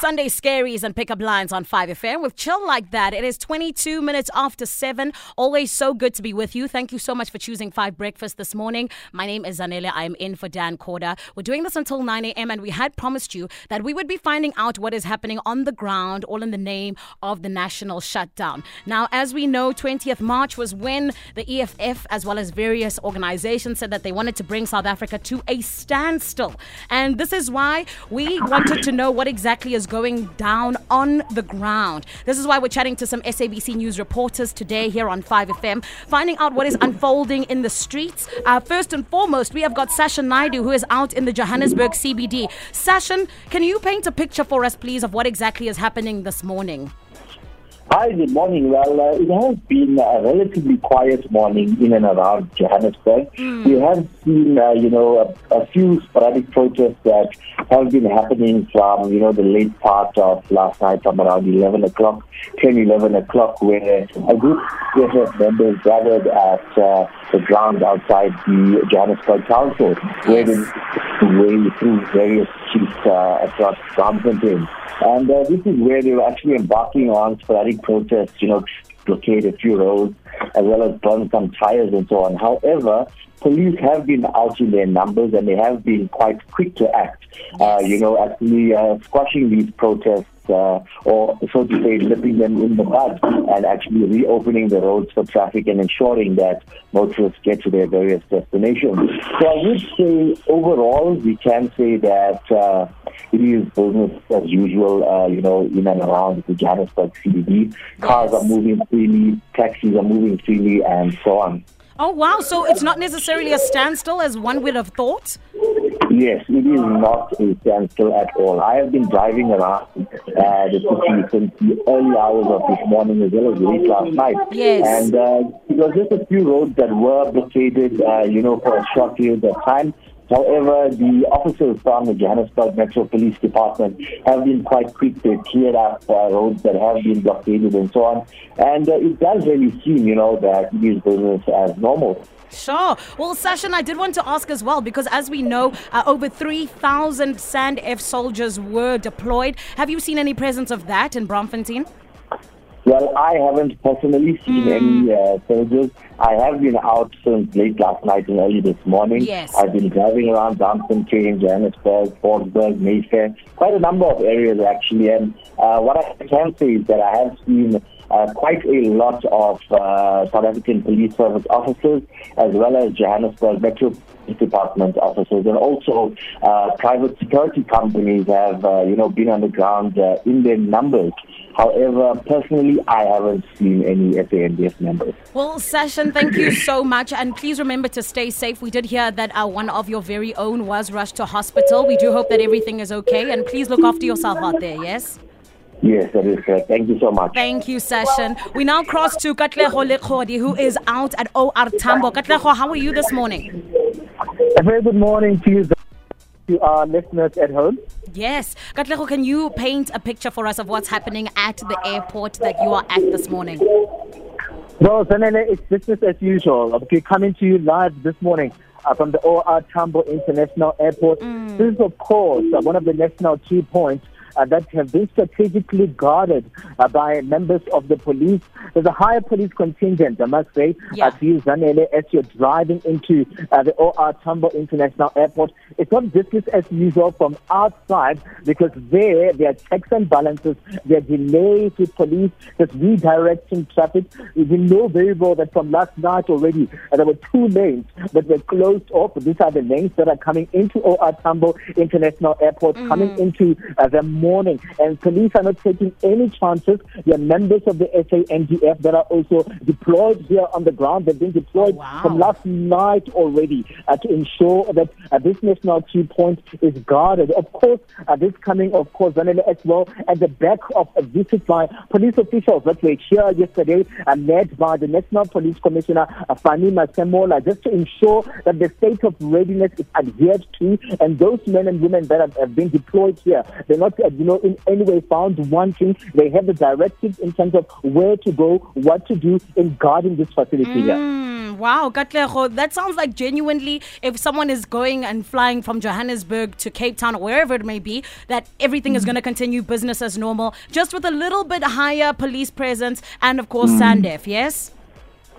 Sunday scaries and pickup lines on 5FM with chill like that. It is 22 minutes after 7. Always so good to be with you. Thank you so much for choosing 5 Breakfast this morning. My name is Zanele. I am in for Dan Corder. We're doing this until 9 a.m. and we had promised you that we would be finding out what is happening on the ground, all in the name of the national shutdown. Now, as we know, 20th March was when the EFF, as well as various organizations, said that they wanted to bring South Africa to a standstill. And this is why we wanted to know what exactly is going down on the ground. This is why we're chatting to some SABC News reporters today here on 5FM, finding out what is unfolding in the streets. Uh, first and foremost, we have got Sashan Naidu, who is out in the Johannesburg CBD. Sashan, can you paint a picture for us, please, of what exactly is happening this morning? Hi, good morning. Well, uh, it has been a relatively quiet morning in and around Johannesburg. Mm. We have seen, uh, you know, a, a, few sporadic protests that have been happening from, you know, the late part of last night from around 11 o'clock, 10, 11 o'clock, where a group of members gathered at uh, the ground outside the Johannesburg Council, where they way through various streets uh, across Braamfontein. And uh, this is where they were actually embarking on sporadic protests, you know, blockade a few roads, as well as burn some tires and so on. However, police have been out in their numbers and they have been quite quick to act, uh, you know, actually uh, squashing these protests uh, or so to say, nipping them in the bud and actually reopening the roads for traffic and ensuring that motorists get to their various destinations. So I would say overall, we can say that uh, it is business as usual, uh, you know, in and around the Johannesburg CBD. Cars are moving freely, taxis are moving freely, and so on. Oh, wow. So it's not necessarily a standstill as one would have thought? Yes, it is not a standstill at all. I have been driving around uh, the city since the early hours of this morning as well as late last night. Yes. And uh, it was just a few roads that were blockaded, uh, you know, for a short period of time. However, the officers from the Johannesburg Metro Police Department have been quite quick to clear up uh, roads that have been blockaded and so on. And uh, it does really seem, you know, that it is business as normal. Sure. Well, Sashan, I did want to ask as well because, as we know, uh, over 3,000 SANDF soldiers were deployed. Have you seen any presence of that in Braamfontein? Well, I haven't personally seen mm. any uh, soldiers. I have been out since late last night and early this morning. Yes. I've been driving around Braamfontein, Johannesburg, Fordsburg, Mayfair, quite a number of areas actually. And uh, what I can say is that I have seen uh, quite a lot of uh, South African police service officers as well as Johannesburg Metro Department officers and also uh, private security companies have uh, you know been on the ground uh, in their numbers. However, personally, I haven't seen any SANDF members. Well, Sashan, thank you so much. And please remember to stay safe. We did hear that uh, one of your very own was rushed to hospital. We do hope that everything is okay. And please look after yourself out there, yes? Yes, that is correct. Thank you so much. Thank you, Sashan. We now cross to Katleho Lekhodi, who is out at OR Tambo. Katleho, how are you this morning? A very good morning to you, to our listeners at home. Yes. Katleho, can you paint a picture for us of what's happening at the airport that you are at this morning? Well, Zanele, it's business as usual. Okay, coming to you live this morning uh, from the OR Tambo International Airport. Mm. This is, of course, uh, one of the national key points that have been strategically guarded uh, by members of the police. There's a higher police contingent, I must say, yeah. uh, to use Zanele as you're driving into uh, the OR Tambo International Airport. It's not business as usual from outside because there, there are checks and balances, there are delays with police just redirecting traffic. We know very well that from last night already, uh, there were two lanes that were closed off. These are the lanes that are coming into OR Tambo International Airport, mm-hmm. coming into uh, the morning. And police are not taking any chances. There are members of the SANDF that are also deployed here on the ground. They've been deployed oh, wow. from last night already uh, to ensure that uh, this national key point is guarded. Of course, uh, this coming, of course, as well at the back of a visit by police officials that were here yesterday, uh, led by the National Police Commissioner, uh, Fannie Masemola, just to ensure that the state of readiness is adhered to and those men and women that have, have been deployed here, they're not uh, you know, in any way found wanting. They have the directives in terms of where to go, what to do in guarding this facility mm, here. Wow, Katlego, that sounds like genuinely if someone is going and flying from Johannesburg to Cape Town or wherever it may be, that everything is going to continue business as normal, just with a little bit higher police presence and, of course, sandef. yes?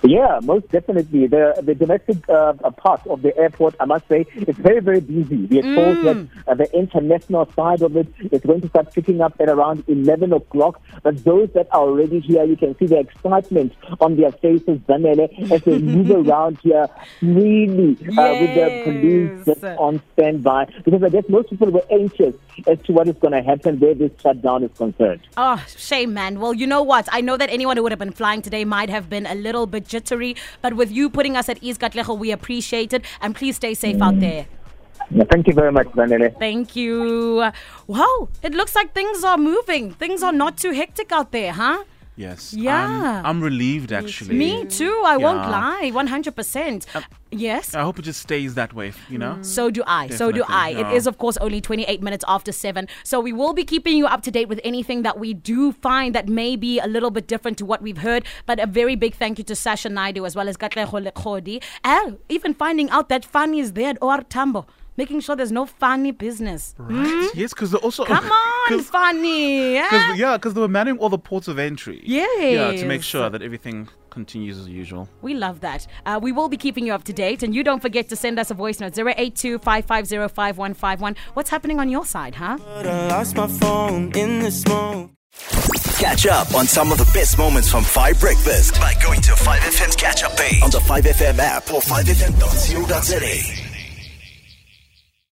Yeah, most definitely. The the domestic uh, part of the airport, I must say, it's very, very busy. We are told that uh, the international side of it is going to start picking up at around 11 o'clock. But those that are already here, you can see the excitement on their faces, Zanele, as they move around here freely uh, with the police just on standby. Because I guess most people were anxious as to what is going to happen where this shutdown is concerned. Oh, shame, man. Well, you know what? I know that anyone who would have been flying today might have been a little bit jittery, but with you putting us at ease, Katlego, we appreciate it. And please stay safe out there. Yeah, Thank you very much, Zanele. Thank you. Wow, it looks like things are moving. Things are not too hectic out there, huh? Yes. Yeah. I'm, I'm relieved actually. Me too. I won't lie. 100%. Uh, yes. I hope it just stays that way, you know? So do I. So do I. Definitely, It yeah. is, of course, only 28 minutes after 7. So we will be keeping you up to date with anything that we do find that may be a little bit different to what we've heard. But a very big thank you to Sasha Naidu as well as Katleho Lekhodi. And even finding out that Fanny is there at OR Tambo, making sure there's no funny business. Right. Yes, because they're also. Come on, 'cause- Fanny. 'cause- eh? yeah, because they were manning all the ports of entry. Yeah, Yeah, to make sure that everything continues as usual. We love that. Uh, we will be keeping you up to date. And you don't forget to send us a voice note 082 550 What's happening on your side, huh? I lost my phone in the smoke. Catch up on some of the best moments from 5 Breakfast by going to 5FM's catch up page on the 5FM app or 5FM.co.za.